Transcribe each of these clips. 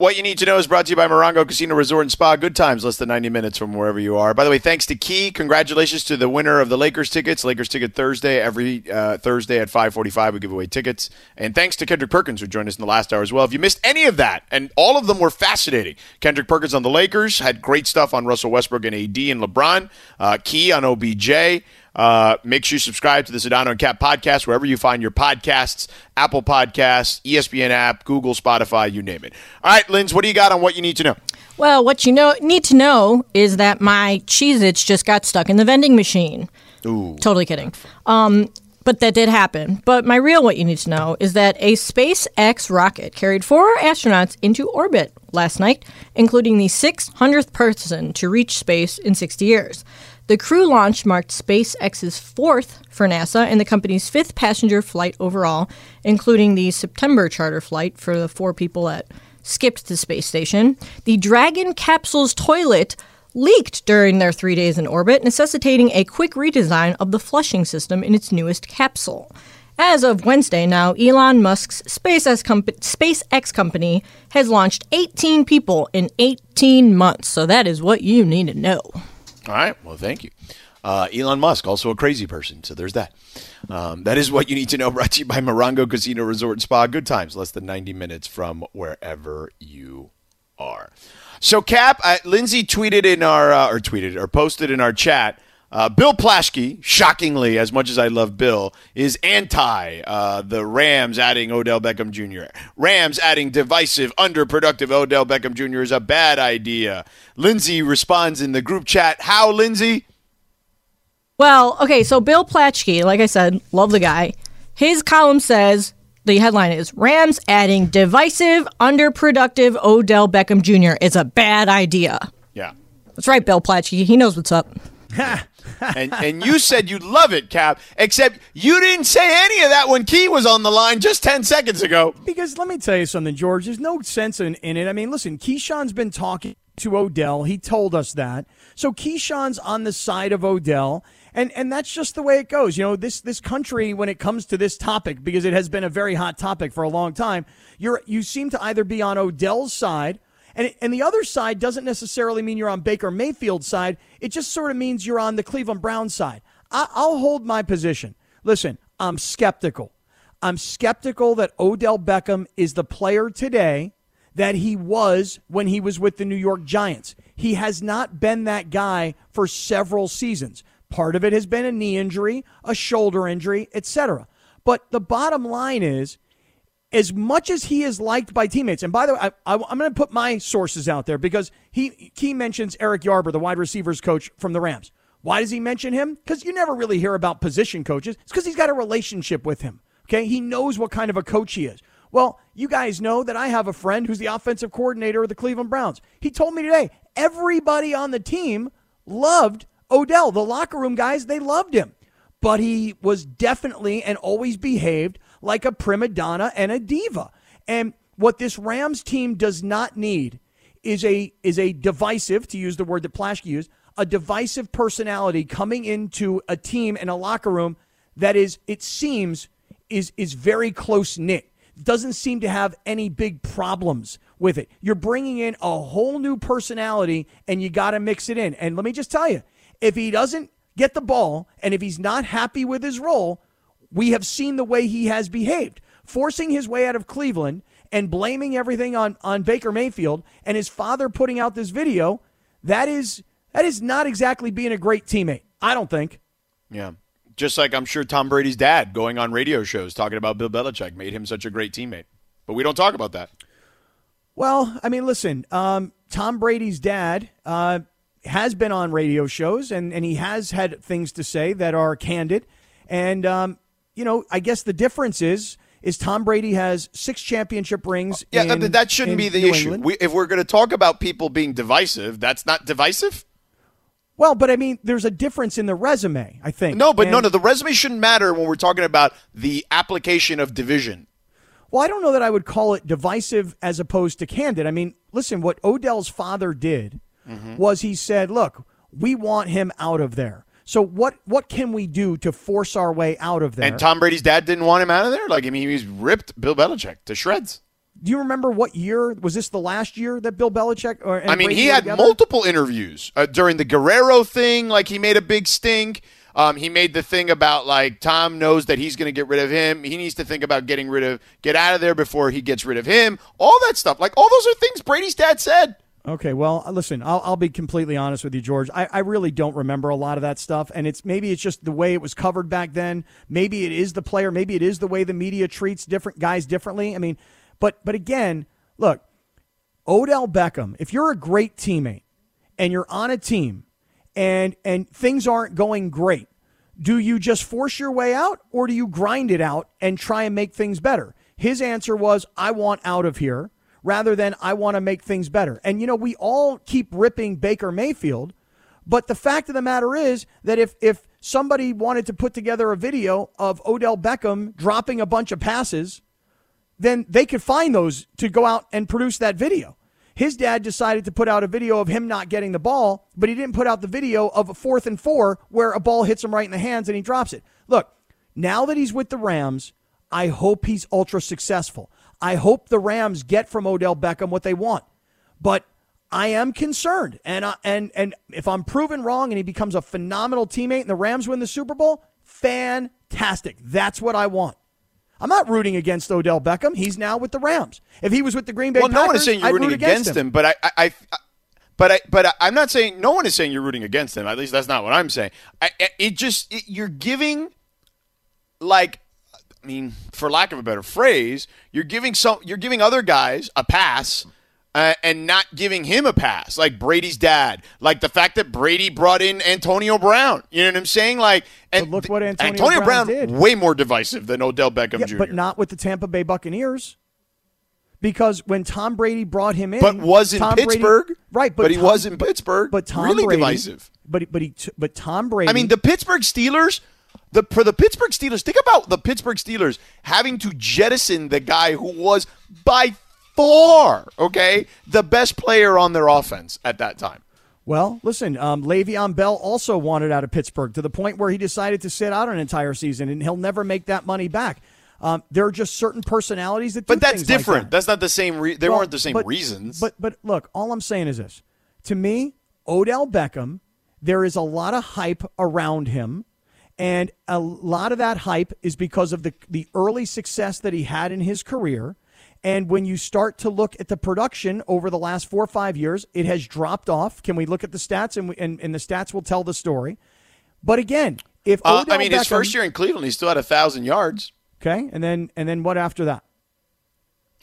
What you need to know is brought to you by Morongo Casino Resort and Spa. Good times, less than 90 minutes from wherever you are. By the way, thanks to Key. Congratulations to the winner of the Lakers tickets. Lakers ticket Thursday. Every uh, Thursday at 545, we give away tickets. And thanks to Kendrick Perkins, who joined us in the last hour as well. If you missed any of that, and all of them were fascinating. Kendrick Perkins on the Lakers had great stuff on Russell Westbrook and AD and LeBron. Uh, Key on OBJ. Uh, make sure you subscribe to the Sedano and Kap podcast wherever you find your podcasts Apple Podcasts, ESPN app, Google, Spotify, you name it. All right, Linz, what do you got on what you need to know? Well, what you know need to know is that my Cheez Its just got stuck in the vending machine. Ooh. Totally kidding. Um, but that did happen. But my real what you need to know is that a SpaceX rocket carried four astronauts into orbit last night, including the 600th person to reach space in 60 years. The crew launch marked SpaceX's fourth for NASA and the company's fifth passenger flight overall, including the September charter flight for the four people that skipped the space station. The Dragon capsule's toilet leaked during their three days in orbit, necessitating a quick redesign of the flushing system in its newest capsule. As of Wednesday, now Elon Musk's SpaceX, comp- SpaceX company has launched 18 people in 18 months. So that is what you need to know. All right. Well, thank you. Uh, Elon Musk, also a crazy person. So there's that. Um, that is what you need to know. Brought to you by Morongo Casino Resort and Spa. Good times, less than 90 minutes from wherever you are. So, Kap, uh, Lindsay tweeted in our, uh, or tweeted, or posted in our chat. Uh, Bill Plaschke, shockingly, as much as I love Bill, is anti uh, the Rams adding Odell Beckham Jr. Rams adding divisive, underproductive Odell Beckham Jr. is a bad idea. Lindsay responds in the group chat. How, Lindsay? Well, okay, so Bill Plaschke, like I said, love the guy. His column says the headline is Rams adding divisive, underproductive Odell Beckham Jr. is a bad idea. Yeah. That's right, Bill Plaschke. He knows what's up. and and you said you'd love it, Kap. Except you didn't say any of that when Key was on the line just ten seconds ago. Because let me tell you something, George. There's no sense in, in it. I mean, listen, Keyshawn's been talking to Odell. He told us that. So Keyshawn's on the side of Odell. And and that's just the way it goes. You know, this this country when it comes to this topic because it has been a very hot topic for a long time, you're you seem to either be on Odell's side and and the other side doesn't necessarily mean you're on Baker Mayfield's side. It just sort of means you're on the Cleveland Browns side. I, I'll hold my position. Listen, I'm skeptical. I'm skeptical that Odell Beckham is the player today that he was when he was with the New York Giants. He has not been that guy for several seasons. Part of it has been a knee injury, a shoulder injury, etc. But the bottom line is, as much as he is liked by teammates, and by the way, I, am going to put my sources out there because he he mentions Eric Yarber, the wide receivers coach from the Rams. Why does he mention him? Because you never really hear about position coaches. It's because he's got a relationship with him. Okay, he knows what kind of a coach he is. Well, you guys know that I have a friend who's the offensive coordinator of the Cleveland Browns. He told me today everybody on the team loved Odell, the locker room guys, they loved him. But he was definitely and always behaved like a prima donna and a diva. And what this Rams team does not need is a is a divisive, to use the word that Plaschke used, a divisive personality coming into a team and a locker room that is, it seems, is is very close knit. Doesn't seem to have any big problems with it. You're bringing in a whole new personality, and you got to mix it in. And let me just tell you, if he doesn't get the ball and if he's not happy with his role, we have seen the way he has behaved, forcing his way out of Cleveland and blaming everything on, on Baker Mayfield and his father putting out this video. That is that is not exactly being a great teammate. I don't think. Yeah. Just like I'm sure Tom Brady's dad going on radio shows talking about Bill Belichick made him such a great teammate. But we don't talk about that. Well, I mean, listen, um, Tom Brady's dad uh, has been on radio shows and, and he has had things to say that are candid. And, um, you know, I guess the difference is is Tom Brady has six championship rings. Yeah, in, that shouldn't be the New issue. We, if we're going to talk about people being divisive, that's not divisive. Well, but I mean, there's a difference in the resume. I think. No, but and, no, no. The resume shouldn't matter when we're talking about the application of division. Well, I don't know that I would call it divisive as opposed to candid. I mean, listen, what Odell's father did mm-hmm. was he said, "Look, we want him out of there." So what what can we do to force our way out of there? And Tom Brady's dad didn't want him out of there. Like I mean, he's ripped Bill Belichick to shreds. Do you remember what year was this? The last year that Bill Belichick? Or, I mean, he had together? multiple interviews uh, during the Guerrero thing. Like he made a big stink. Um, he made the thing about like Tom knows that he's going to get rid of him. He needs to think about getting rid of, get out of there before he gets rid of him. All that stuff. Like all those are things Brady's dad said. Okay, well, uh, listen, I'll, I'll be completely honest with you, George. I, I really don't remember a lot of that stuff, and it's maybe it's just the way it was covered back then. Maybe it is the player. Maybe it is the way the media treats different guys differently. I mean, but but again, look, Odell Beckham. If you're a great teammate and you're on a team and and things aren't going great, do you just force your way out or do you grind it out and try and make things better? His answer was, I want out of here rather than I want to make things better. And, you know, we all keep ripping Baker Mayfield, but the fact of the matter is that if, if somebody wanted to put together a video of Odell Beckham dropping a bunch of passes, then they could find those to go out and produce that video. His dad decided to put out a video of him not getting the ball, but he didn't put out the video of a fourth and four where a ball hits him right in the hands and he drops it. Look, now that he's with the Rams, I hope he's ultra successful. I hope the Rams get from Odell Beckham what they want. But I am concerned. And, uh, and, and if I'm proven wrong and he becomes a phenomenal teammate and the Rams win the Super Bowl, fantastic. That's what I want. I'm not rooting against Odell Beckham. He's now with the Rams. If he was with the Green Bay well, Packers, no one is saying you're I'd rooting root against, against him. him. But I, I, I, but I, but I'm not saying no one is saying you're rooting against him. At least that's not what I'm saying. I, it just it, you're giving, like, I mean, for lack of a better phrase, you're giving some, you're giving other guys a pass uh, and not giving him a pass, like Brady's dad, like the fact that Brady brought in Antonio Brown. You know what I'm saying? Like, and but look what Antonio, Antonio Brown, Brown, did. way more divisive than Odell Beckham yeah, Jr. But not with the Tampa Bay Buccaneers. Because when Tom Brady brought him in, but was in Tom Pittsburgh, Brady, right? But, but he Tom, was in Pittsburgh. But Tom really Brady, divisive. But but he but Tom Brady. I mean, the Pittsburgh Steelers. The, for the Pittsburgh Steelers, think about the Pittsburgh Steelers having to jettison the guy who was by far, okay, the best player on their offense at that time. Well, listen, um, Le'Veon Bell also wanted out of Pittsburgh to the point where he decided to sit out an entire season, and he'll never make that money back. Um, there are just certain personalities that. but that's different. Like that. That's not the same. Re- they well, weren't the same but, reasons. But but look, all I'm saying is this: to me, Odell Beckham, there is a lot of hype around him. And a lot of that hype is because of the, the early success that he had in his career. And when you start to look at the production over the last four or five years, it has dropped off. Can we look at the stats? And, we, and, and the stats will tell the story. But again, if uh, I mean, Beckham, his first year in Cleveland, he still had a thousand yards. Okay, and then and then what after that?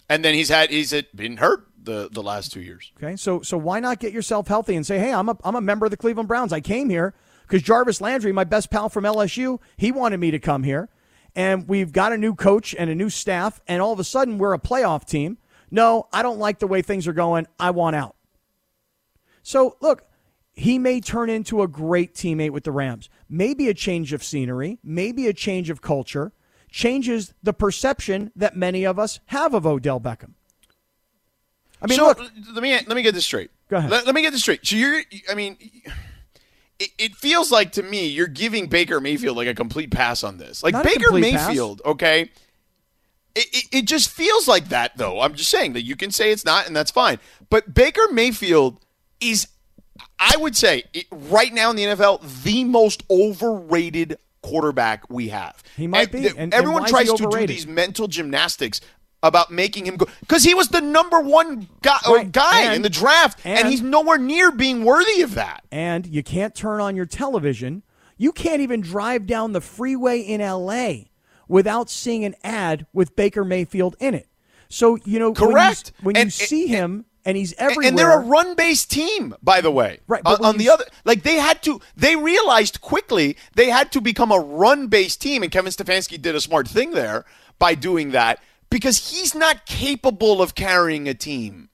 And then he's had he's been hurt the the last two years. Okay, so so why not get yourself healthy and say, hey, I'm a I'm a member of the Cleveland Browns. I came here because Jarvis Landry, my best pal from LSU, he wanted me to come here. And we've got a new coach and a new staff, and all of a sudden we're a playoff team. No, I don't like the way things are going. I want out. So, look, he may turn into a great teammate with the Rams. Maybe a change of scenery, maybe a change of culture changes the perception that many of us have of Odell Beckham. I mean, so, look, let me let me get this straight. Go ahead. Let, let me get this straight. So you're, I mean, it, it, feels like to me you're giving Baker Mayfield like a complete pass on this. Like Not Baker Mayfield, okay. It, it, it just feels like that, though. I'm just saying that you can say it's not, and that's fine. But Baker Mayfield is, I would say, it, right now in the NFL, the most overrated quarterback we have. He might and, be. And, everyone and tries to do these mental gymnastics about making him go because he was the number one guy, right. guy and, in the draft, and, and he's nowhere near being worthy of that. And you can't turn on your television. You can't even drive down the freeway in L.A. without seeing an ad with Baker Mayfield in it. So you know, correct. When you, when and, you see and, him and he's everywhere, and they're a run-based team, by the way. Right. on, on the you, other, like they had to, they realized quickly they had to become a run-based team, and Kevin Stefanski did a smart thing there by doing that because he's not capable of carrying a team.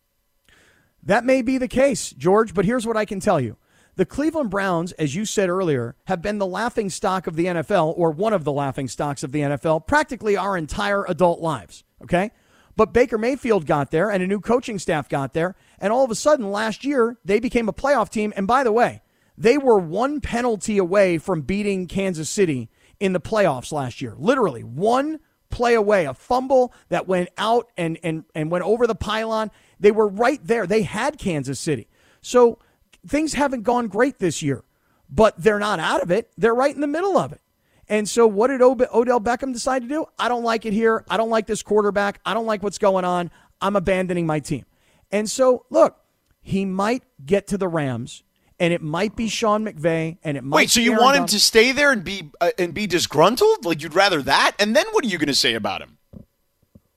That may be the case, George, but here's what I can tell you. The Cleveland Browns, as you said earlier, have been the laughing stock of the NFL, or one of the laughing stocks of the NFL, practically our entire adult lives. Okay? But Baker Mayfield got there, and a new coaching staff got there, and all of a sudden last year, they became a playoff team. And by the way, they were one penalty away from beating Kansas City in the playoffs last year. Literally, one play away, a fumble that went out and and and went over the pylon. They were right there. They had Kansas City. So things haven't gone great this year, but they're not out of it. They're right in the middle of it. And so, what did Odell Beckham decide to do? I don't like it here. I don't like this quarterback. I don't like what's going on. I'm abandoning my team. And so, look, he might get to the Rams, and it might be Sean McVay, and it might. Wait, so you want him to stay there and be uh, and be disgruntled? Like you'd rather that? And then what are you going to say about him?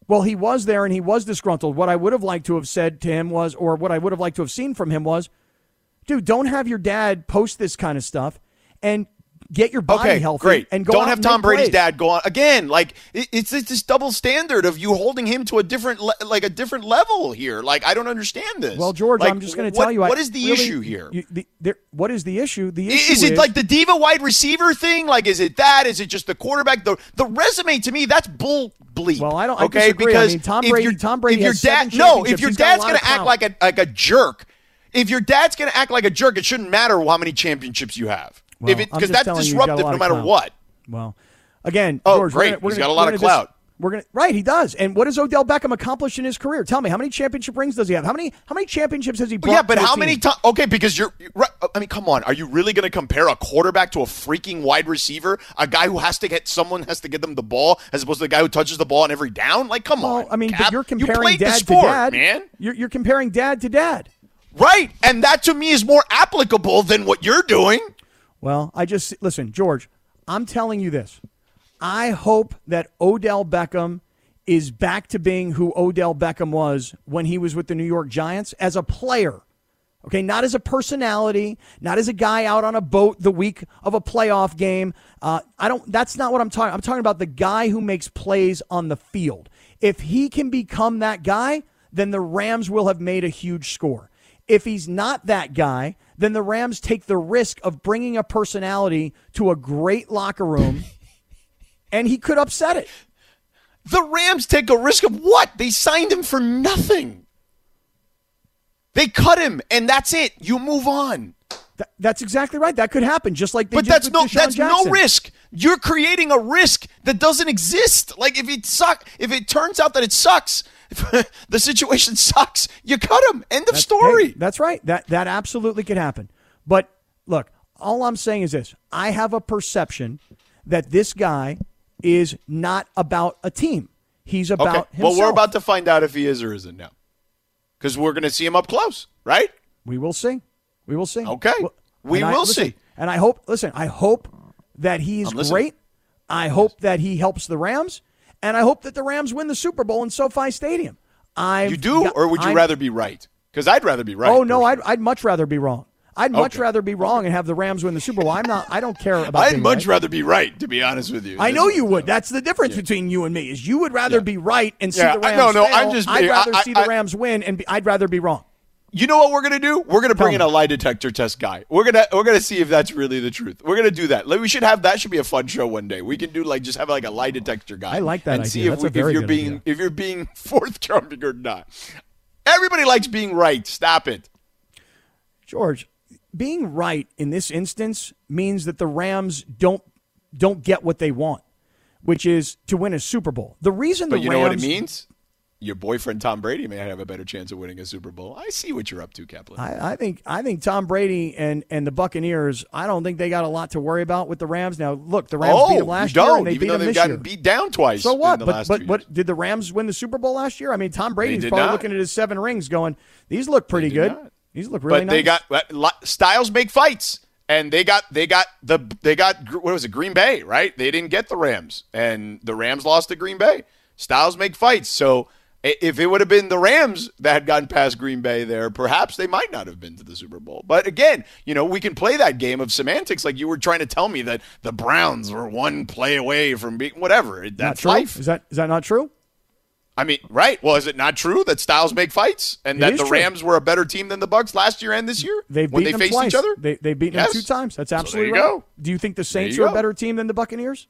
Well, he was there and he was disgruntled. What I would have liked to have said to him was, or what I would have liked to have seen from him was, dude, don't have your dad post this kind of stuff and get your body okay, healthy great. and go don't have Tom Brady's plays. dad go on again. Like it's, it's this double standard of you holding him to a different le- like a different level here. Like I don't understand this. Well, George, like, I'm just going to tell you what I is the really, issue here? You, the, there, what is the issue? The issue is it like the diva wide receiver thing? Like is it that? Is it just the quarterback? The the resume to me that's bull bleep. Well, I don't. I okay, disagree. because I mean, Tom if Brady. your- Tom Brady if your dad, no, if your He's got a dad's going to act like a like a jerk, if your dad's going to act like a jerk, it shouldn't matter how many championships you have. Well, if it because that's telling you, he's got a disruptive no matter clout. what. Well, again, Oh, George, we're great. gonna- we're He's gonna- got a lot of gonna dis- clout. We're gonna right. He does. And what does Odell Beckham accomplish in his career? Tell me, how many championship rings does he have? How many how many championships has he brought? Well, yeah, but to how many times? Okay, because you're. right, uh, I mean, come on. Are you really going to compare a quarterback to a freaking wide receiver? A guy who has to get someone has to get them the ball, as opposed to the guy who touches the ball on every down? Like, come Well, on. I mean, Kap. you're comparing the dad sport, to dad, man. You're, you're comparing dad to dad. Right, and that to me is more applicable than what you're doing. Well, I just listen, George. I'm telling you this. I hope that Odell Beckham is back to being who Odell Beckham was when he was with the New York Giants as a player. Okay, not as a personality, not as a guy out on a boat the week of a playoff game. Uh, I don't. That's not what I'm talking. I'm talking about the guy who makes plays on the field. If he can become that guy, then the Rams will have made a huge score. If he's not that guy, then the Rams take the risk of bringing a personality to a great locker room, and he could upset it. The Rams take a risk of what? They signed him for nothing. They cut him, and that's it. You move on. Th- that's exactly right. That could happen, just like they But that's no Deshaun that's Jackson. no risk. You're creating a risk that doesn't exist. Like if it suck, if it turns out that it sucks, the situation sucks, you cut him. End of That's- story. hey, that's right. That that absolutely could happen. But look, all I'm saying is this: I have a perception that this guy is not about a team. He's about okay. himself. Well, we're about to find out if he is or isn't now, because we're going to see him up close, right? We will see. We will see. Okay. Well, We and I- will listen, see. And I hope. Listen, I hope that he's great. I hope that he helps the Rams, and I hope that the Rams win the Super Bowl in SoFi Stadium. I You do, or would you rather be right? Because I'd rather be right. Oh no, I'd. I'd much rather be wrong. I'd much Okay. rather be wrong and have the Rams win the Super Bowl. I'm not. I don't care about. I'd much right. rather be right, to be honest with you. I know you would. That's the difference between you and me. Is you would rather Yeah. be right and see Yeah, the Rams no, no, fail. I'm just I'd being- rather I- see the I- Rams win, and be, I'd rather be wrong. You know what we're gonna do? We're gonna bring in a lie detector test guy. We're gonna we're gonna see if that's really the truth. We're gonna do that. Like, we should have that. Should be a fun show one day. We can do like just have like a lie detector guy. I like that and idea. see if, we, if you're being idea. if you're being forthcoming or not. Everybody likes being right. Stop it. George, being right in this instance means that the Rams don't don't get what they want, which is to win a Super Bowl. The reason But the you Rams know what it means? Your boyfriend Tom Brady may have a better chance of winning a Super Bowl. I see what you're up to, Kaplan. I, I think I think Tom Brady and, and the Buccaneers. I don't think they got a lot to worry about with the Rams. Now, look, the Rams oh, beat them last year, and they even beat though them they've this gotten year. beat down twice. So what? In the But last but what did the Rams win the Super Bowl last year? I mean, Tom Brady's probably not. looking at his seven rings, going, "These look pretty good. not. These look really but nice." they got uh, styles make fights, and they got they got the they got what was it Green Bay right? They didn't get the Rams, and the Rams lost to Green Bay. Styles make fights, so if it would have been the Rams that had gotten past Green Bay there, perhaps they might not have been to the Super Bowl. But again, you know, we can play that game of semantics like you were trying to tell me that the Browns were one play away from being whatever. That's life. Is that is that not true? I mean, right? Well, is it not true that styles make fights and It that the true. Rams were a better team than the Bucks last year and this year They've when beaten they faced twice. each other? They, they've beaten Yes. them two times. That's So there absolutely you right. go. Do you think the Saints are a better team than the Buccaneers?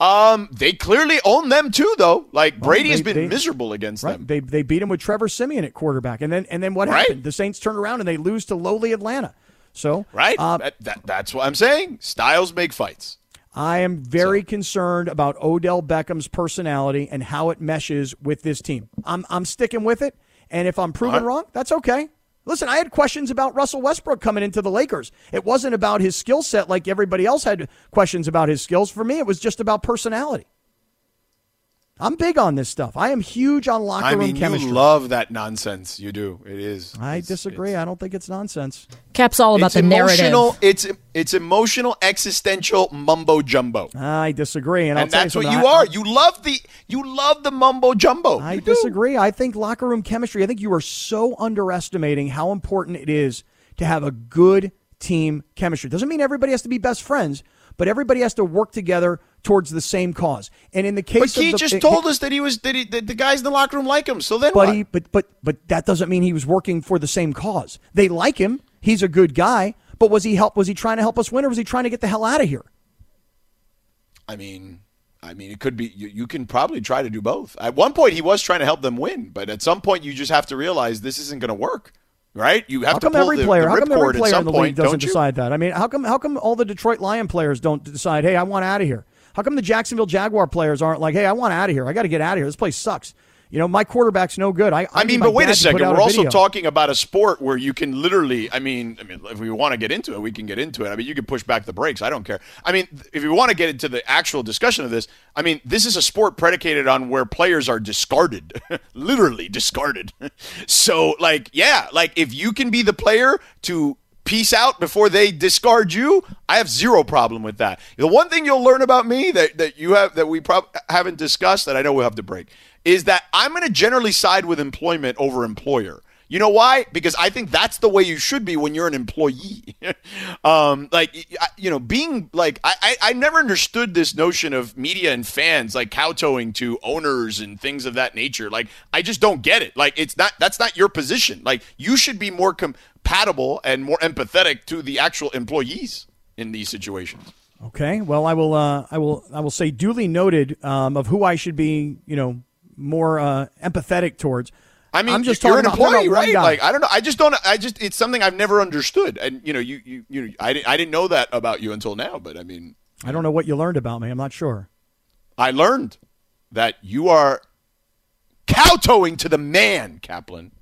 Um, they clearly own them too, though. Like Brady has been they- miserable against Right. them. They they beat him with Trevor Siemian at quarterback, and then and then what Right. happened? The Saints turned around and they lose to lowly Atlanta. So right? uh, that, that- that's what I'm saying. Styles make fights. I am very so. concerned about Odell Beckham's personality and how it meshes with this team. I'm I'm sticking with it, and if I'm proven right. wrong, that's okay. Listen, I had questions about Russell Westbrook coming into the Lakers. It wasn't about his skill set like everybody else had questions about his skills. For me, it was just about personality. I'm big on this stuff. I am huge on locker I mean, room chemistry. You love that nonsense. You do. It is. I it's, disagree. It's, I don't think it's nonsense. Kap's all about the emotional, narrative. It's it's emotional, existential mumbo jumbo. I disagree, and, and that's what you are. You love the you love the mumbo jumbo. I you disagree. Do. I think locker room chemistry. I think you are so underestimating how important it is to have a good team chemistry. Doesn't mean everybody has to be best friends, but everybody has to work together towards the same cause. And in the case, but he the, just it, told us that he was that, he, that, the guys in the locker room like him. So then, but what? he, but but but that doesn't mean he was working for the same cause. They like him. He's a good guy. But was he help? Was he trying to help us win, or was he trying to get the hell out of here? I mean, I mean, it could be. You, you, can probably try to do both. At one point, he was trying to help them win, but at some point, you just have to realize this isn't going to work right? You have how come to pull every the, player, the how come every player in the point, league doesn't decide that? I mean, how come how come all the Detroit Lion players don't decide, hey, I want out of here? How come the Jacksonville Jaguar players aren't like, hey, I want out of here. I got to get out of here. This place sucks. You know, my quarterback's no good. I, I, I mean, but wait a second. We're also talking about a sport where you can literally. I mean, I mean, if we want to get into it, we can get into it. I mean, you can push back the brakes. I don't care. I mean, if you want to get into the actual discussion of this, I mean, this is a sport predicated on where players are discarded, literally discarded. so, like, yeah, like if you can be the player to peace out before they discard you, I have zero problem with that. The one thing you'll learn about me that, that you have that we prob- haven't discussed that I know we'll have to break is that I'm going to generally side with employment over employer. You know why? Because I think that's the way you should be when you're an employee. um, like, you know, being like, I, I, I never understood this notion of media and fans like kowtowing to owners and things of that nature. Like, I just don't get it. Like, it's not, that's not your position. Like, you should be more compatible and more empathetic to the actual employees in these situations. Okay. Well, I will, uh, I will, I will say duly noted um, of who I should be, you know, more uh, empathetic towards. I mean, I'm just you're an employee, right? Like, I don't know. I just don't. I just it's something I've never understood, and you know, you you you. Know, I I didn't know that about you until now, but I mean, I don't know what you learned about me. I'm not sure. I learned that you are kowtowing to the man, Kaplan.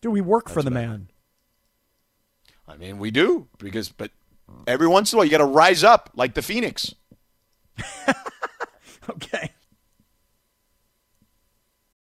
Do we work That's for the bad. man? I mean, we do because, but every once in a while, you got to rise up like the phoenix. okay.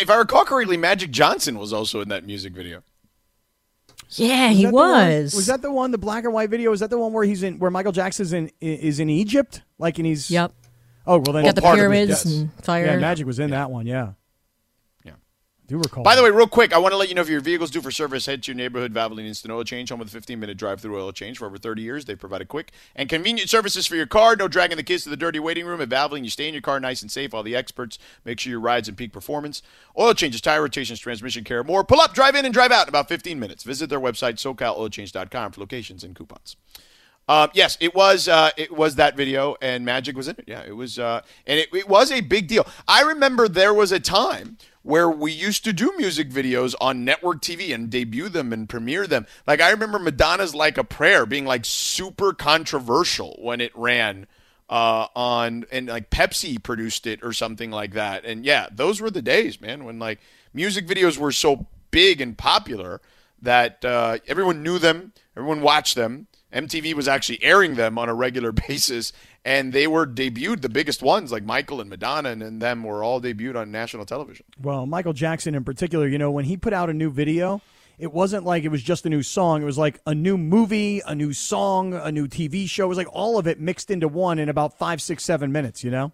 if I recall correctly, Magic Johnson was also in that music video. Yeah, was he was. was that the one, the black and white video? Is that the one where he's in, where Michael Jackson's in, is in Egypt? Like, and he's. Yep. Oh well, then got the pyramids and fire. Yeah, Magic was in yeah. that one. Yeah. Do recall. By the way, real quick, I want to let you know if your vehicle's due for service, head to your neighborhood Valvoline Instant Oil Change, home with a 15 minute drive through oil change. For over 30 years, They provide a quick and convenient services for your car. No dragging the kids to the dirty waiting room. At Valvoline, you stay in your car nice and safe All the experts make sure your ride's in peak performance. Oil changes, tire rotations, transmission care, more. Pull up, drive in, and drive out in about 15 minutes. Visit their website, socaloilchange.com, for locations and coupons. Um, yes, it was. Uh, it was that video, and Magic was in it. Yeah, it was, uh, and it, it was a big deal. I remember there was a time where we used to do music videos on network TV and debut them and premiere them. Like I remember Madonna's "Like a Prayer" being like super controversial when it ran uh, on, and like Pepsi produced it or something like that. And yeah, those were the days, man, when like music videos were so big and popular that uh, everyone knew them, everyone watched them MTV was actually airing them on a regular basis, and they were debuted. The biggest ones, like Michael and Madonna, and, and them, were all debuted on national television. Well, Michael Jackson in particular, you know, when he put out a new video, it wasn't like it was just a new song. It was like a new movie, a new song, a new TV show. It was like all of it mixed into one in about five, six, seven minutes. You know?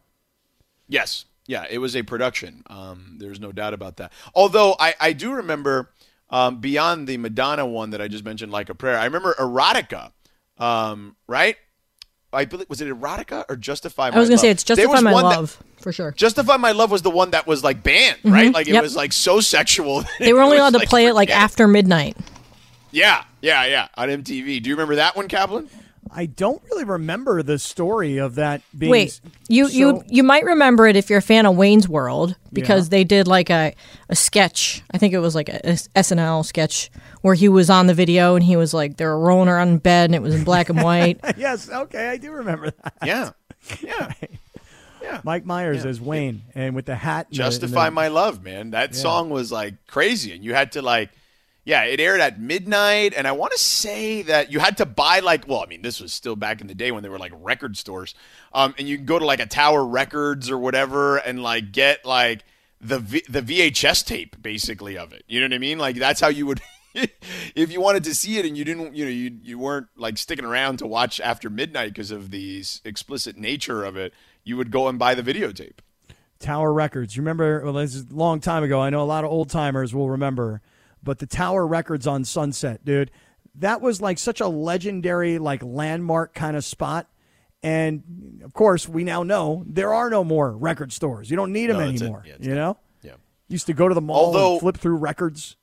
Yes. Yeah, it was a production. Um, there's no doubt about that. Although I, I do remember um, beyond the Madonna one that I just mentioned, like a prayer. I remember erotica um, right? I believe was it erotica or justify my Love? I was gonna love? say it's justify my one that- love for sure. justify my love was the one that was like banned right like it yep. was like so sexual Mm-hmm. They were only allowed to play it like after midnight. yeah yeah yeah on mtv do you remember that one kaplan I don't really remember the story of that being. Wait, you so- you you might remember it if you're a fan of Wayne's World because Yeah. they did like a, a sketch. I think it was like a, a SNL sketch where he was on the video and he was like they were rolling around in bed and it was in black and white. Yes, okay, I do remember that. yeah yeah yeah. Mike Myers as Wayne, and with the hat. and the- justify the- my love man that song was like crazy and you had to like yeah it aired at midnight and i want to say that you had to buy like well i mean this was still back in the day when they were like record stores um, and you can go to like a tower records or whatever and like get like the v- the vhs tape basically of it you know what i mean like that's how you would if you wanted to see it and you didn't you know you you weren't like sticking around to watch after midnight because of the explicit nature of it you would go and buy the videotape Tower Records. You remember? Well, this is a long time ago. I know a lot of old timers will remember, but the Tower Records on Sunset, dude, that was like such a legendary, like landmark kind of spot. And of course, we now know there are no more record stores. You don't need them No, anymore. Yeah, you know, yeah used to go to the mall Although- and flip through records.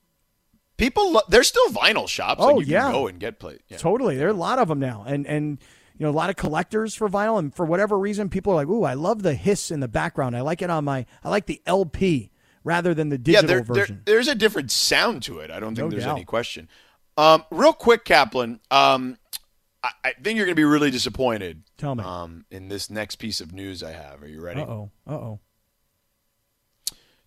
People, lo- there's still vinyl shops. Oh, like you yeah. can go and get play. Yeah. Totally, there are a lot of them now, and and you know a lot of collectors for vinyl. And for whatever reason, people are like, "Ooh, I love the hiss in the background. I like it on my. I like the LP rather than the Yeah, digital there, there, version." there's a different sound to it. I don't think No there's doubt. any question. Um, real quick, Kaplan. Um, I, I think you're going to be really disappointed. Tell me. Um, in this next piece of news I have. Are you ready? Uh oh. Uh oh.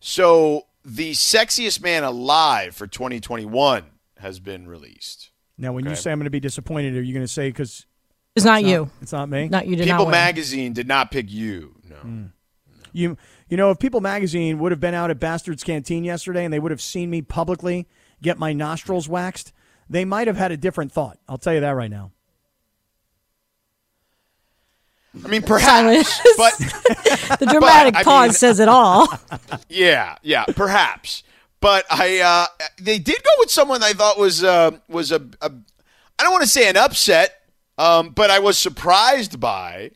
So the sexiest man alive for 2021 has been released. Now, when you say I'm going to be disappointed, are you going to say because It's not you. it's not me? Not you did People not. Magazine did not pick you. No. Hmm. You you know, if People Magazine would have been out at Bastards Canteen yesterday and they would have seen me publicly get my nostrils waxed, they might have had a different thought. I'll tell you that right now. I mean, perhaps, but The dramatic But, I pause mean- says it all. Yeah, yeah, perhaps. But I, uh, they did go with someone I thought was uh, was a, a I don't want to say an upset, um, but I was surprised by.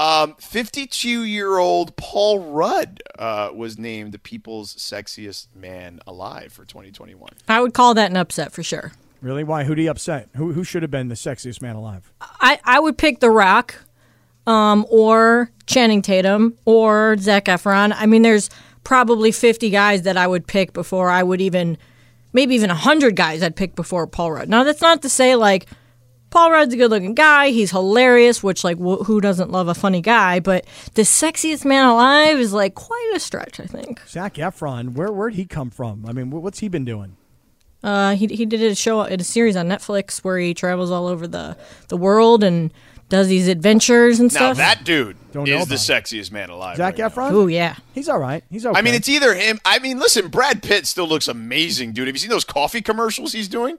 Um, 52 year old Paul Rudd uh, was named the people's sexiest man alive for 2021. I would call that an upset for sure. Really? Why? Who'd he upset? Who who should have been the sexiest man alive? I, I would pick The Rock, um, or Channing Tatum, or Zac Efron. I mean, there's probably 50 guys that I would pick before I would even, maybe even 100 guys I'd pick before Paul Rudd. Now, that's not to say like Paul Rudd's a good looking guy. He's hilarious, which like wh- who doesn't love a funny guy? But the sexiest man alive is like quite a stretch, I think. Zac Efron. Where where'd he come from? I mean, wh- what's he been doing? Uh, he he did a show, a series on Netflix where he travels all over the the world and does these adventures and Now stuff. that dude Don't know is the about sexiest man alive. Zach right. Efron. oh yeah. He's all right. He's okay. I mean, it's either him. I mean, listen, Brad Pitt still looks amazing, dude. Have you seen those coffee commercials he's doing?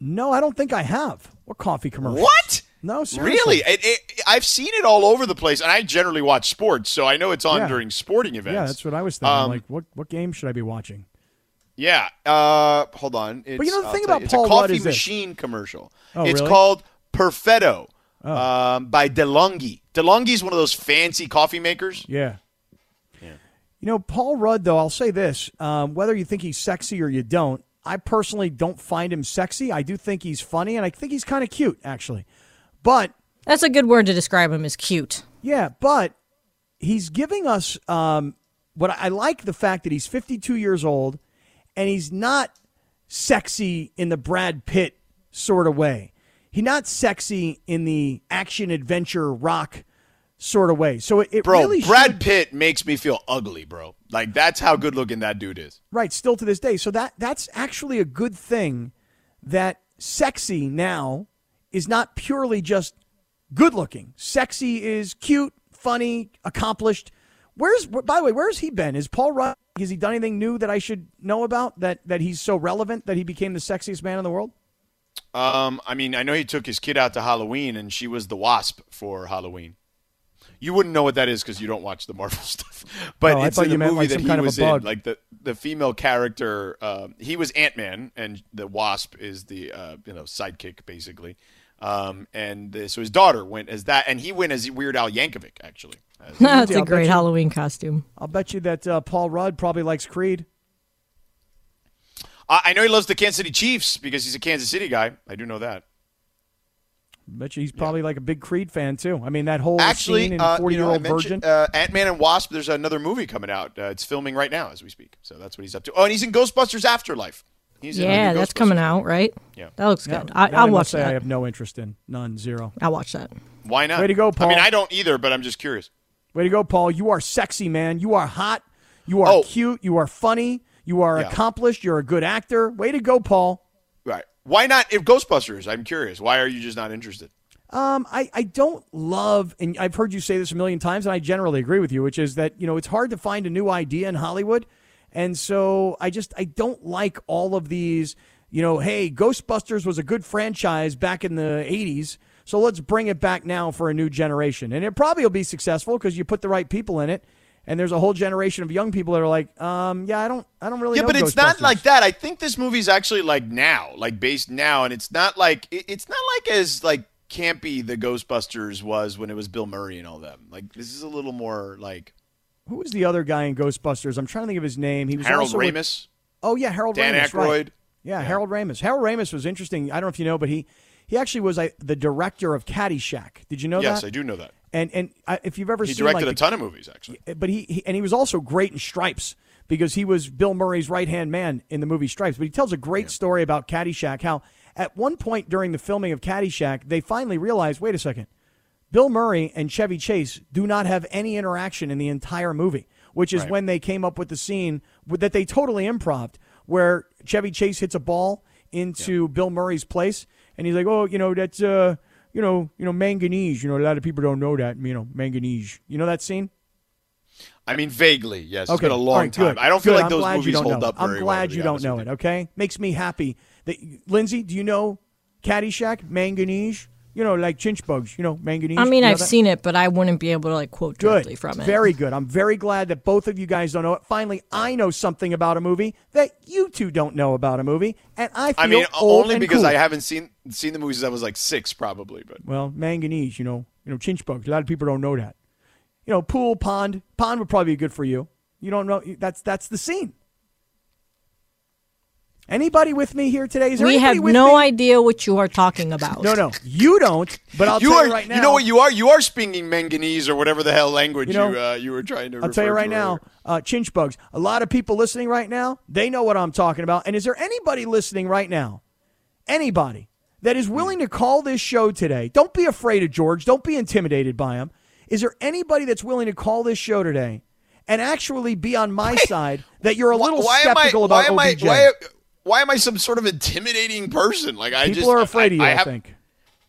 no, I don't think I have. What coffee commercial? What? No, seriously. Really? It, it, I've seen it all over the place, and I generally watch sports, so I know it's on Yeah. during sporting events. Yeah, that's what I was thinking. Um, like, what what game should I be watching? Yeah. Uh, hold on. It's, you know the I'll thing about you, it's Paul a coffee is this. machine commercial. Oh, it's really? called Perfetto um, by DeLonghi. DeLonghi's one of those fancy coffee makers. Yeah. You know, Paul Rudd, though, I'll say this um, whether you think he's sexy or you don't, I personally don't find him sexy. I do think he's funny, and I think he's kind of cute, actually. But, That's a good word to describe him as cute. yeah, but he's giving us um, what I I like the fact that he's 52 years old and he's not sexy in the Brad Pitt sort of way. He's not sexy in the action adventure rock sort of way. So it, it Bro, really Brad should- Pitt makes me feel ugly, bro. Like that's how good looking that dude is. Right, still to this day. So that that's actually a good thing that sexy now is not purely just good looking. Sexy is cute, funny, accomplished. Where's by the way, where's he been? Is Paul Rudd has he done anything new that I should know about that that he's so relevant that he became the sexiest man in the world? Um, I mean, I know he took his kid out to Halloween, and she was the Wasp for Halloween. You wouldn't know what that is because you don't watch the Marvel stuff. But Oh, I it's thought in you the meant, movie like, that some he kind of was bug. in. Like the the female character, um, he was Ant Man, and the Wasp is the uh, you know sidekick basically. Um, and the, so his daughter went as that, and he went as Weird Al Yankovic actually. That's I'll a great you- Halloween costume. I'll bet you that uh, Paul Rudd probably likes Creed. I I know he loves the Kansas City Chiefs because he's a Kansas City guy. I do know that. Bet you he's probably like a big Creed fan too. I mean that whole Actually, scene in uh, Forty you know, Year Old mentioned, Virgin. uh, Ant Man and Wasp. There's another movie coming out. Uh, it's filming right now as we speak. So that's what he's up to. Oh, and he's in Ghostbusters Afterlife. He's Yeah, new that's coming out, right? Yeah. That looks Yeah, good. I, I'll must watch say I have no interest in none zero. I'll watch that. Why not? Way to go, Paul. I mean, I don't either, but I'm just curious. Way to go, Paul. You are sexy, man. You are hot. You are Oh. cute. You are funny. You are Yeah. accomplished. You're a good actor. Way to go, Paul. Right? Why not? If Ghostbusters, I'm curious. Why are you just not interested? Um, I, I don't love, and I've heard you say this a million times, and I generally agree with you, which is that, you know, it's hard to find a new idea in Hollywood. And so I just, I don't like all of these, you know, hey, Ghostbusters was a good franchise back in the 80s. So let's bring it back now for a new generation. And it probably will be successful because you put the right people in it. And there's a whole generation of young people that are like, um, yeah, I don't, I don't really Yeah, but it's not like that. I think this movie's actually like now, like based now, and it's not like it- it's not like as like campy the Ghostbusters was when it was Bill Murray and all them. Like this is a little more like Who was the other guy in Ghostbusters? I'm trying to think of his name. He was Harold also with- Ramis, Oh yeah, Harold Dan Ramis. Aykroyd. Right. Yeah, Harold Ramis. Harold Ramis was interesting. I don't know if you know, but he he actually was the director of Caddyshack. Did you know yes, that? Yes, I do know that. And and uh, if you've ever He seen directed like a ton of movies, actually. but he, he and he was also great in Stripes because he was Bill Murray's right hand man in the movie Stripes. But he tells a great story about Caddyshack. How at one point during the filming of Caddyshack, they finally realized, wait a second, Bill Murray and Chevy Chase do not have any interaction in the entire movie, which is Right. when they came up with the scene that they totally improved, where Chevy Chase hits a ball into Bill Murray's place, and he's like, "Oh, you know that's uh, you know, you know manganese. You know, a lot of people don't know that. You know, manganese. You know that scene." I mean, vaguely, yes. It's Okay, been a long right, time. good, I don't feel good. like I'm those movies hold up I'm very well. glad you don't know it. Okay, makes me happy. That Lindsay, do you know Caddyshack? Manganese. You know, like chinch bugs. You know, manganese. I mean, You know I've that? seen it, but I wouldn't be able to like quote Good. directly from it. Very good. I'm very glad that both of you guys don't know it. Finally, I know something about a movie that you two don't know about a movie, and I feel I mean, old only and because cool. I haven't seen seen the movies. since I was like six, probably. But Well, manganese, you know, you know, chinch bugs. A lot of people don't know that. You know, pool, pond, pond would probably be good for you. You don't know that's that's the scene. Anybody with me here today? Is there we anybody have with no me? idea what you are talking about. No, no, you don't. But I'll you tell are, you right now. You know what you are? You are speaking manganese or whatever the hell language You you, uh, you were trying to. I'll tell you right now, uh, chinch bugs. A lot of people listening right now, they know what I'm talking about. And is there anybody listening right now, anybody that is willing to call this show today? Don't be afraid of George. Don't be intimidated by him. Is there anybody that's willing to call this show today and actually be on my side that you're a little why skeptical am I, about why am OBJ? I, why, why am I some sort of intimidating person? Like I people just are afraid of you. I, have, think.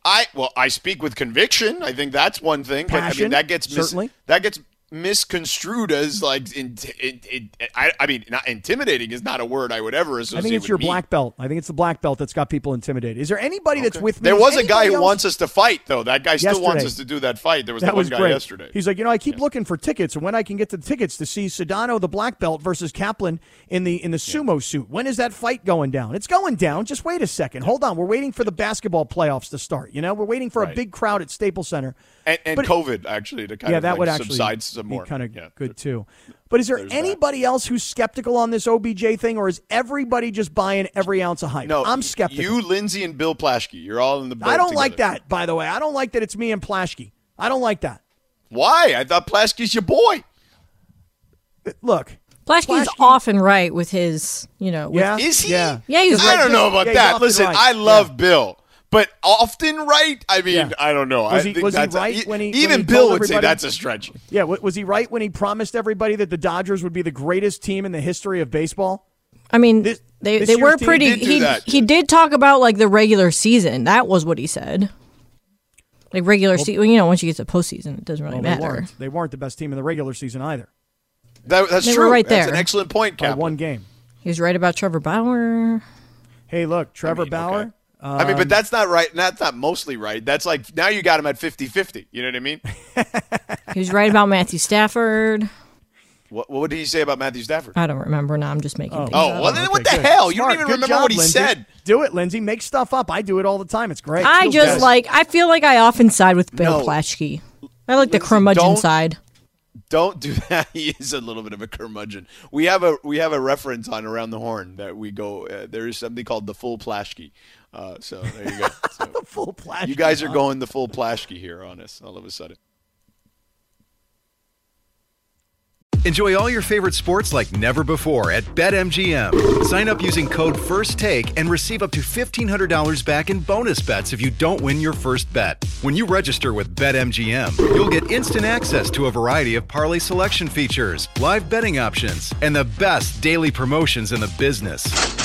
I well, I speak with conviction. I think that's one thing. But I Passion, mean, that gets mis- certainly. that gets misconstrued as like in, in, in, I, I mean not intimidating is not a word I would ever associate I think it's your me. black belt. I think it's the black belt that's got people intimidated. Is there anybody that's with me? There was a guy who else? wants us to fight though. That guy still wants us to do that fight. There was That that one was guy great. yesterday. He's like, you know, I keep looking for tickets, and when I can get the tickets to see Sedano, the black belt, versus Kaplan in the in the sumo suit. When is that fight going down? It's going down. Just wait a second. Hold on. We're waiting for the basketball playoffs to start. You know, we're waiting for a big crowd at Staples Center. and and COVID actually to kind yeah, of that like would actually subside some be kind of Yeah. good too. But is there There's that. anybody else who's skeptical on this OBJ thing, or is everybody just buying every ounce of hype? No, I'm skeptical. You, Lindsay, and Bill Plaschke, you're all in the. Boat I don't like that. By the way, I don't like that it's me and Plaschke. I don't like that. Why? I thought Plaschke's your boy. Look, Plaschke's Plaschke- often right with his, you know, with, yeah, Is he? Yeah, Yeah, he's I right. don't know about Yeah, that. Listen, right. I love Yeah. Bill, but often right. I mean, Yeah. I don't know. Was I he- think was he that's a- right when he- when even he Bill would say that's a stretch. Yeah, was he right when he promised everybody that the Dodgers would be the greatest team in the history of baseball? I mean, This- they this they were pretty. did he that. he did talk about like the regular season. That was what he said. Like regular season, you know, once you get to postseason, it doesn't really Well, they matter. weren't. They weren't the best team in the regular season either That, that's They were true. right That's an excellent point, by one game. He was right about Trevor Bauer. Hey, look, Trevor mean, Bauer. okay. I mean, but that's not right. That's not mostly right. That's like now you got him at 50-50. You know what I mean? He was right about Matthew Stafford. what, what did he say about Matthew Stafford? I don't remember now. I'm just making things Oh, up. well, then what the good. hell? You Smart. don't even Good remember job, what he Lindsay. said. Do it, Lindsay. Make stuff up. I do it all the time. It's great. I Feels just good. like. I feel like I often side with Bill No. Plaschke. I like the curmudgeon don't- side. Don't do that. He is a little bit of a curmudgeon. We have a we have a reference on around the horn that we go. Uh, there is something called the full Plaschke. Uh, so there you go. So the full plash. you guys are going the full Plaschke here on us all of a sudden. Enjoy all your favorite sports like never before at BetMGM. Sign up using code FIRSTTAKE and receive up to $1,500 back in bonus bets if you don't win your first bet. When you register with BetMGM, you'll get instant access to a variety of parlay selection features, live betting options, and the best daily promotions in the business.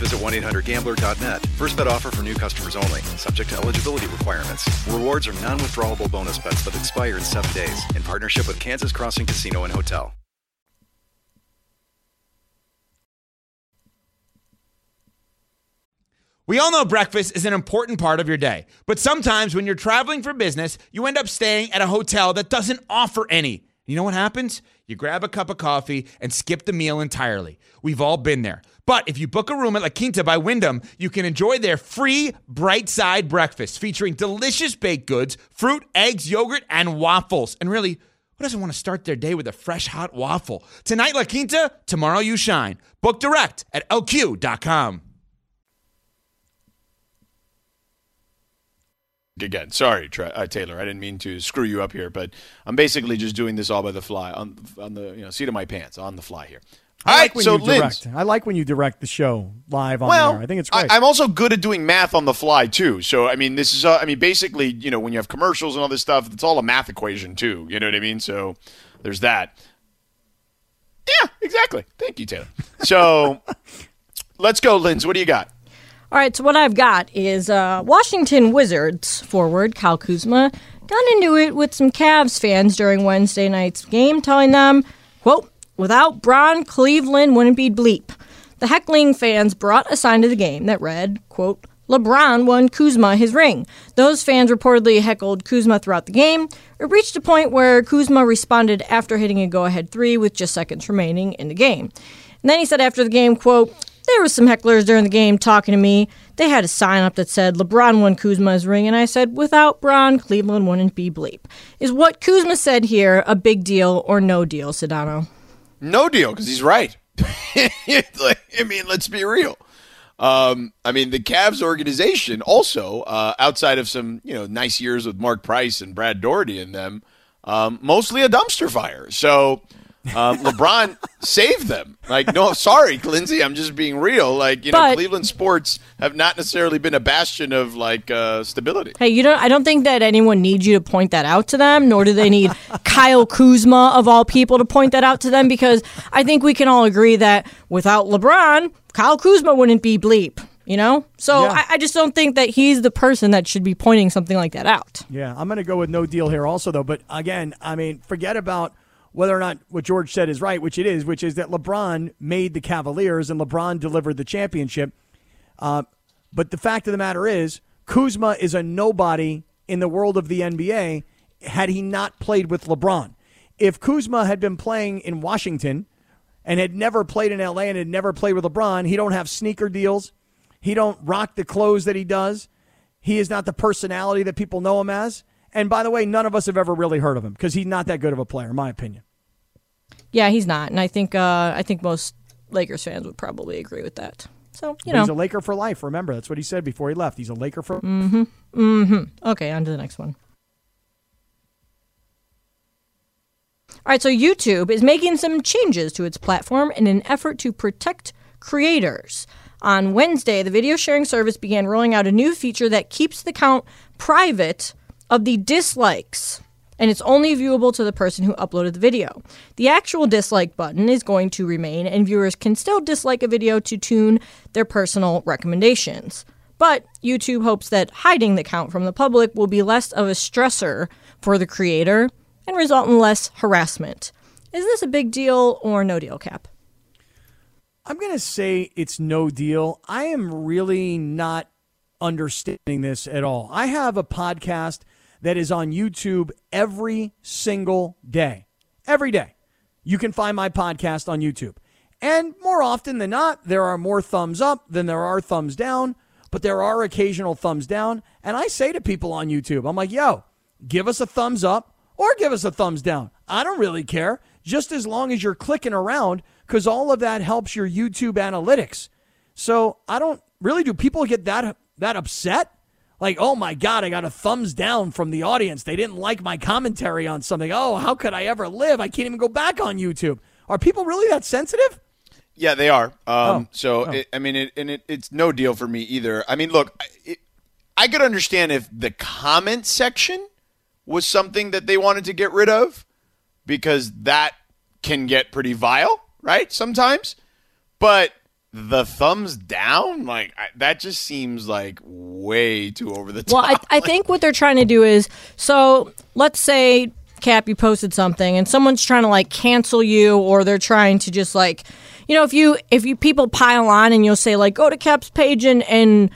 visit 1-800-GAMBLER.net. First bet offer for new customers only. Subject to eligibility requirements. Rewards are non-withdrawable bonus bets that expire in seven days. In partnership with Kansas Crossing Casino and Hotel. We all know breakfast is an important part of your day, but sometimes when you're traveling for business, you end up staying at a hotel that doesn't offer any. You know what happens? You grab a cup of coffee and skip the meal entirely. We've all been there. But if you book a room at La Quinta by Wyndham, you can enjoy their free bright side breakfast featuring delicious baked goods, fruit, eggs, yogurt, and waffles. And really, who doesn't want to start their day with a fresh hot waffle? Tonight, La Quinta, tomorrow, you shine. Book direct at lq.com. Again, sorry, uh, Taylor. I didn't mean to screw you up here, but I'm basically just doing this all by the fly on on the you know seat of my pants on the fly here. All I right, like when so you Linz, direct. I like when you direct the show live on well, there. I think it's great. I, am also good at doing math on the fly too. So I mean, this is uh, I mean, basically, you know, when you have commercials and all this stuff, it's all a math equation too. You know what I mean? So there's that. Yeah, exactly. Thank you, Taylor. So let's go, Linz. What do you got? All right, so what I've got is uh, Washington Wizards forward Kyle Kuzma got into it with some Cavs fans during Wednesday night's game, telling them, quote, without Bron, Cleveland wouldn't be bleep. The heckling fans brought a sign to the game that read, quote, LeBron won Kuzma his ring. Those fans reportedly heckled Kuzma throughout the game. It reached a point where Kuzma responded after hitting a go-ahead three with just seconds remaining in the game. And then he said after the game, quote, there was some hecklers during the game talking to me. They had a sign up that said LeBron won Kuzma's ring, and I said, without Bron, Cleveland wouldn't be bleep. Is what Kuzma said here a big deal or no deal, Sedano? No deal, because he's right. I mean, let's be real. Um, I mean, the Cavs organization also, uh, outside of some you know nice years with Mark Price and Brad Daugherty in them, um, mostly a dumpster fire. So um, LeBron saved them. Like, no, sorry, Lindsay, I'm just being real. Like, you know, Cleveland sports have not necessarily been a bastion of like uh, stability. Hey, you don't. I don't think that anyone needs you to point that out to them, nor do they need Kyle Kuzma of all people to point that out to them, because I think we can all agree that without LeBron, Kyle Kuzma wouldn't be bleep. You know, so Yeah. I, I just don't think that he's the person that should be pointing something like that out. Yeah, I'm going to go with no deal here also, though. But again, I mean, forget about whether or not what George said is right, which it is, which is that LeBron made the Cavaliers and LeBron delivered the championship. Uh, but the fact of the matter is, Kuzma is a nobody in the world of the NBA had he not played with LeBron. If Kuzma had been playing in Washington and had never played in LA and had never played with LeBron, he don't have sneaker deals. He don't rock the clothes that he does. He is not the personality that people know him as. And by the way, none of us have ever really heard of him because he's not that good of a player, in my opinion. Yeah, he's not, and I think uh, I think most Lakers fans would probably agree with that. So you But he's a Laker for life. Remember, that's what he said before he left. He's a Laker for. Mm-hmm. Mm-hmm. okay, on to the next one. All right, so YouTube is making some changes to its platform in an effort to protect creators. On Wednesday, the video sharing service began rolling out a new feature that keeps the count private of the dislikes, and it's only viewable to the person who uploaded the video. The actual dislike button is going to remain, and viewers can still dislike a video to tune their personal recommendations. But YouTube hopes that hiding the count from the public will be less of a stressor for the creator and result in less harassment. Is this a big deal or no deal, Kap? I'm going to say it's no deal. I am really not understanding this at all. I have a podcast that is on YouTube every single day. Every day. You can find my podcast on YouTube. And more often than not, there are more thumbs up than there are thumbs down, but there are occasional thumbs down. And I say to people on YouTube, I'm like, yo, give us a thumbs up or give us a thumbs down. I don't really care, just as long as you're clicking around, because all of that helps your YouTube analytics. So I don't really do people get that that upset? Like, oh my God, I got a thumbs down from the audience. They didn't like my commentary on something. Oh, how could I ever live? I can't even go back on YouTube. Are people really that sensitive? Yeah, they are. Um, Oh. So, Oh. It, I mean, it, and it, it's no deal for me either. I mean, look, I- it, I could understand if the comment section was something that they wanted to get rid of because that can get pretty vile, right? Sometimes. But the thumbs down, like, I, that just seems like way too over the top. Well, I, I think what they're trying to do is so let's say Kap, you posted something and someone's trying to like cancel you or they're trying to just like you know if you if you people pile on and you'll say like go to Kap's page and and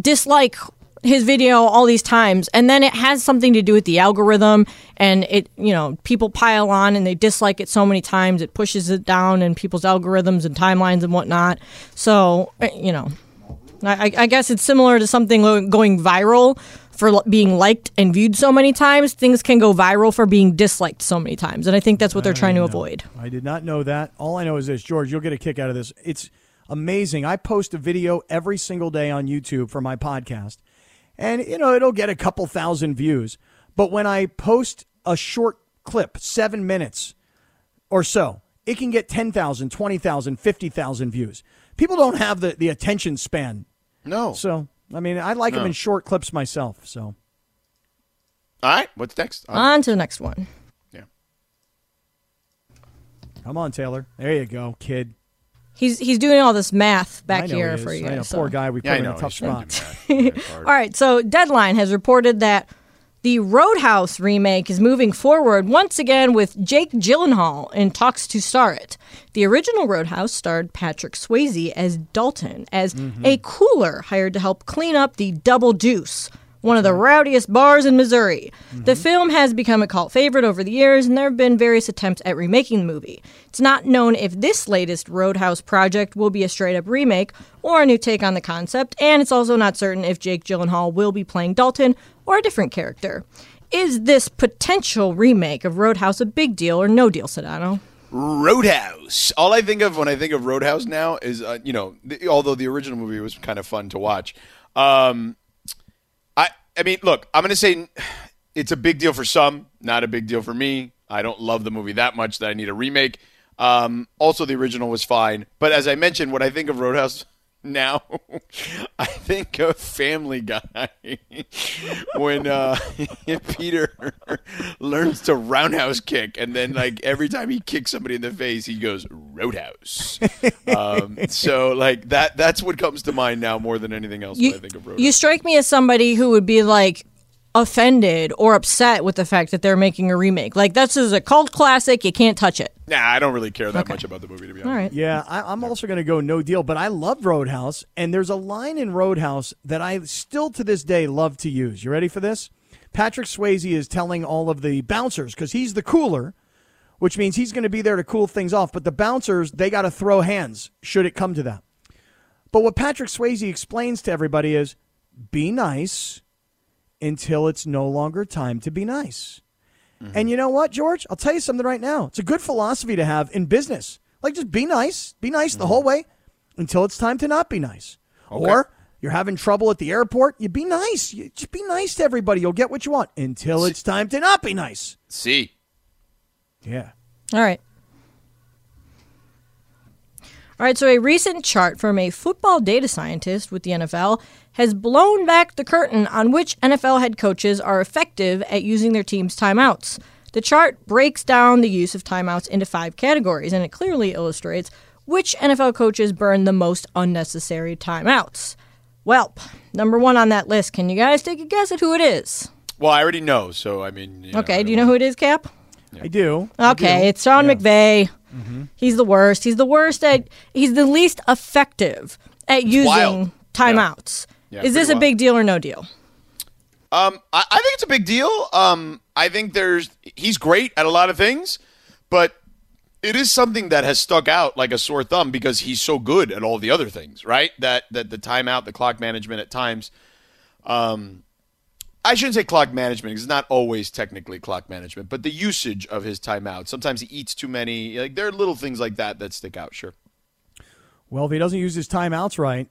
dislike his video all these times and then it has something to do with the algorithm and it you know people pile on and they dislike it so many times it pushes it down in people's algorithms and timelines and whatnot so eh, you know I, I guess it's similar to something going viral for being liked and viewed so many times. Things can go viral for being disliked so many times, and I think that's what they're trying to avoid. I did not know that. All I know is this, George, you'll get a kick out of this. It's amazing. I post a video every single day on YouTube for my podcast. And you know, it'll get a couple thousand views. But when I post a short clip, 7 minutes or so, it can get 10,000, 20,000, 50,000 views. People don't have the, the attention span. no. So, I mean, I like them in short clips myself, so All right. What's next? Uh, On to the next one. yeah. come on, Taylor. There you go, kid. He's he's doing all this math back I know here he for is. you I know, guys. poor guy. We put Yeah, him in a tough spot. to do math. That's hard. All right, so Deadline has reported that the Roadhouse remake is moving forward once again with Jake Gyllenhaal in talks to star it. The original Roadhouse starred Patrick Swayze as Dalton, as mm-hmm. a cooler hired to help clean up the Double Deuce, one of the rowdiest bars in Missouri. The film has become a cult favorite over the years, and there have been various attempts at remaking the movie. It's not known if this latest Roadhouse project will be a straight up remake or a new take on the concept, and it's also not certain if Jake Gyllenhaal will be playing Dalton or a different character. Is this potential remake of Roadhouse a big deal or no deal, Sedano? Roadhouse. All I think of when I think of Roadhouse now is, uh, you know, the, although the original movie was kind of fun to watch. Um, I, mean, look, I'm going to say it's a big deal for some, not a big deal for me. I don't love the movie that much that I need a remake. Um, also, the original was fine, but as I mentioned, what I think of Roadhouse now, I think of Family Guy when uh, Peter learns to roundhouse kick, and then like every time he kicks somebody in the face, he goes Roadhouse. Um, so like that that's what comes to mind now more than anything else You, when I think of Roadhouse. you strike me as somebody who would be like offended or upset with the fact that they're making a remake. Like this is a cult classic. You can't touch it. nah, I don't really care that much about the movie to be honest. All right. Yeah, I, I'm also going to go no deal, but I love Roadhouse, and there's a line in Roadhouse that I still to this day love to use. You ready for this? Patrick Swayze is telling all of the bouncers because he's the cooler, which means he's going to be there to cool things off. But the bouncers, they got to throw hands should it come to that. But what Patrick Swayze explains to everybody is be nice until it's no longer time to be nice. Mm-hmm. And you know what, George? I'll tell you something right now. It's a good philosophy to have in business. Like, just be nice. Be nice the mm-hmm. whole way until it's time to not be nice. Or you're having trouble at the airport, you be nice. You just be nice to everybody. You'll get what you want until it's time to not be nice. See. Yeah. All right. All right, so a recent chart from a football data scientist with the NFL has blown back the curtain on which NFL head coaches are effective at using their team's timeouts. The chart breaks down the use of timeouts into five categories, and it clearly illustrates which NFL coaches burn the most unnecessary timeouts. Well, number one on that list, can you guys take a guess at who it is? Well, I already know, so I mean. You know, I Okay, do don't you know who it is, Kap? I do. I Okay, do. it's Sean Yeah. McVay. He's the worst. He's the worst at. He's the least effective at using wild. timeouts. Yeah, is this pretty a wild. big deal or no deal? Um, I, I think it's a big deal. Um, I think there's he's great at a lot of things, but it is something that has stuck out like a sore thumb because he's so good at all the other things, right? That that the timeout, the clock management at times. Um, I shouldn't say clock management because it's not always technically clock management, but the usage of his timeout. Sometimes he eats too many. Like there are little things like that that stick out. Sure. Well, if he doesn't use his timeouts right,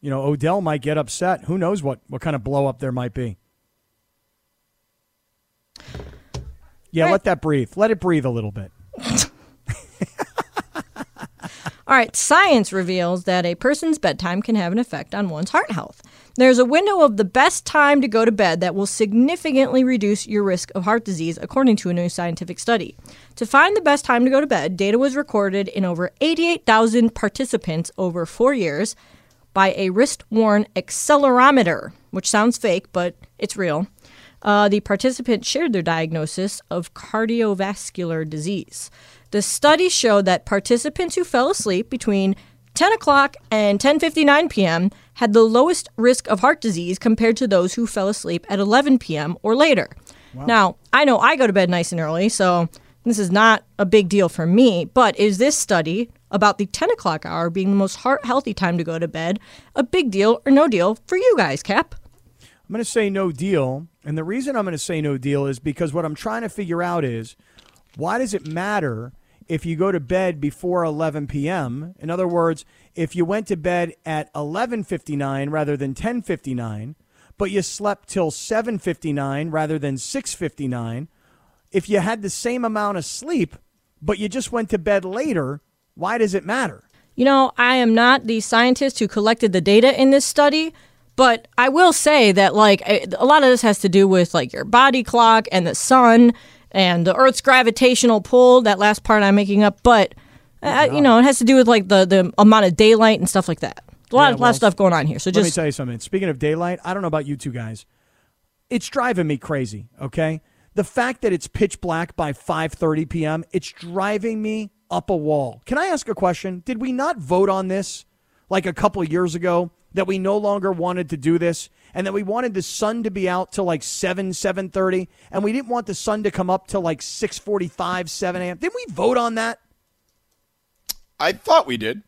you know, Odell might get upset. Who knows what, what kind of blow up there might be. Yeah, Right. let that breathe. Let it breathe a little bit. All right, science reveals that a person's bedtime can have an effect on one's heart health. There's a window of the best time to go to bed that will significantly reduce your risk of heart disease, according to a new scientific study. To find the best time to go to bed, data was recorded in over 88,000 participants over four years by a wrist worn accelerometer, which sounds fake, but it's real. Uh, the participants shared their diagnosis of cardiovascular disease. The study showed that participants who fell asleep between 10 o'clock and 10:59 p.m. had the lowest risk of heart disease compared to those who fell asleep at 11 p.m. or later. Now, I know I go to bed nice and early, so this is not a big deal for me. But is this study about the 10 o'clock hour being the most heart healthy time to go to bed a big deal or no deal for you guys, Kap? I'm going to say no deal. And the reason I'm going to say no deal is because what I'm trying to figure out is why does it matter if you go to bed before 11 p.m.? In other words, if you went to bed at 11:59 rather than 10:59, but you slept till 7:59 rather than 6:59, if you had the same amount of sleep but you just went to bed later, why does it matter? You know, I am not the scientist who collected the data in this study, but I will say that like a lot of this has to do with like your body clock and the sun and the Earth's gravitational pull. That last part I'm making up, but uh, you know, it has to do with like the the amount of daylight and stuff like that. A lot, Yeah, of lot of stuff going on here. So Let me tell you something. Speaking of daylight, I don't know about you two guys. It's driving me crazy, okay? The fact that it's pitch black by 5:30 p.m., it's driving me up a wall. Can I ask a question? Did we not vote on this like a couple years ago that we no longer wanted to do this and that we wanted the sun to be out till like 7 7:30 and we didn't want the sun to come up till like 6:45 7 a.m. Didn't we vote on that? I thought we did.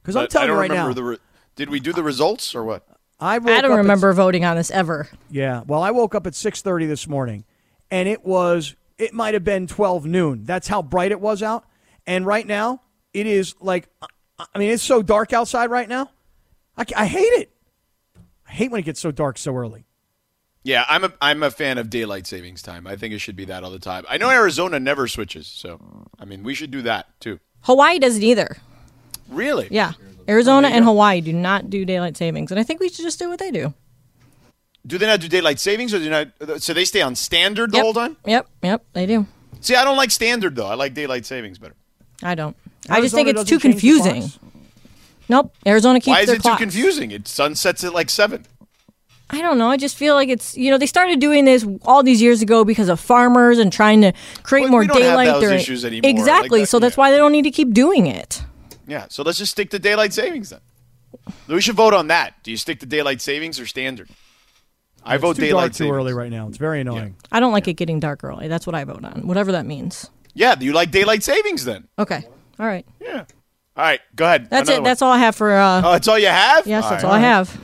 Because I'm telling you right remember now, the. Re- did we do the results or what? I, I don't up at remember voting on this ever. Yeah. Well, I woke up at 6:30 this morning and it was it might have been 12 noon. That's how bright it was out. And right now, it is like I mean, it's so dark outside right now. I, I hate it. I hate when it gets so dark so early. Yeah, I'm a I'm a fan of daylight savings time. I think it should be that all the time. I know Arizona never switches, so I mean we should do that too. Hawaii doesn't either. Really? Yeah. Arizona and Hawaii do not do daylight savings, and I think we should just do what they do. Do they not do daylight savings, or do they not? So they stay on standard the Yep. whole time. Yep, yep, they do. See, I don't like standard though. I like daylight savings better. I don't. I just think it's too doesn't confusing. Clocks? Nope. Arizona keeps Why is their it clocks. too confusing? It sunsets at like seven. I don't know. I just feel like it's you know they started doing this all these years ago because of farmers and trying to create But more we don't have daylight those during issues anymore. Like exactly. that- so that's yeah. why they don't need to keep doing it. Yeah. So let's just stick to daylight savings then. We should vote on that. Do you stick to daylight savings or standard? I vote It's too daylight dark too savings. early right now. It's very annoying. I don't like it getting dark early. That's what I vote on. Whatever that means. Yeah. Do you like daylight savings then? Okay. All right. Yeah. All right. Go ahead. That's Another it. one. That's all I have for. Uh, Oh, that's all you have? yes, that's right. all I have.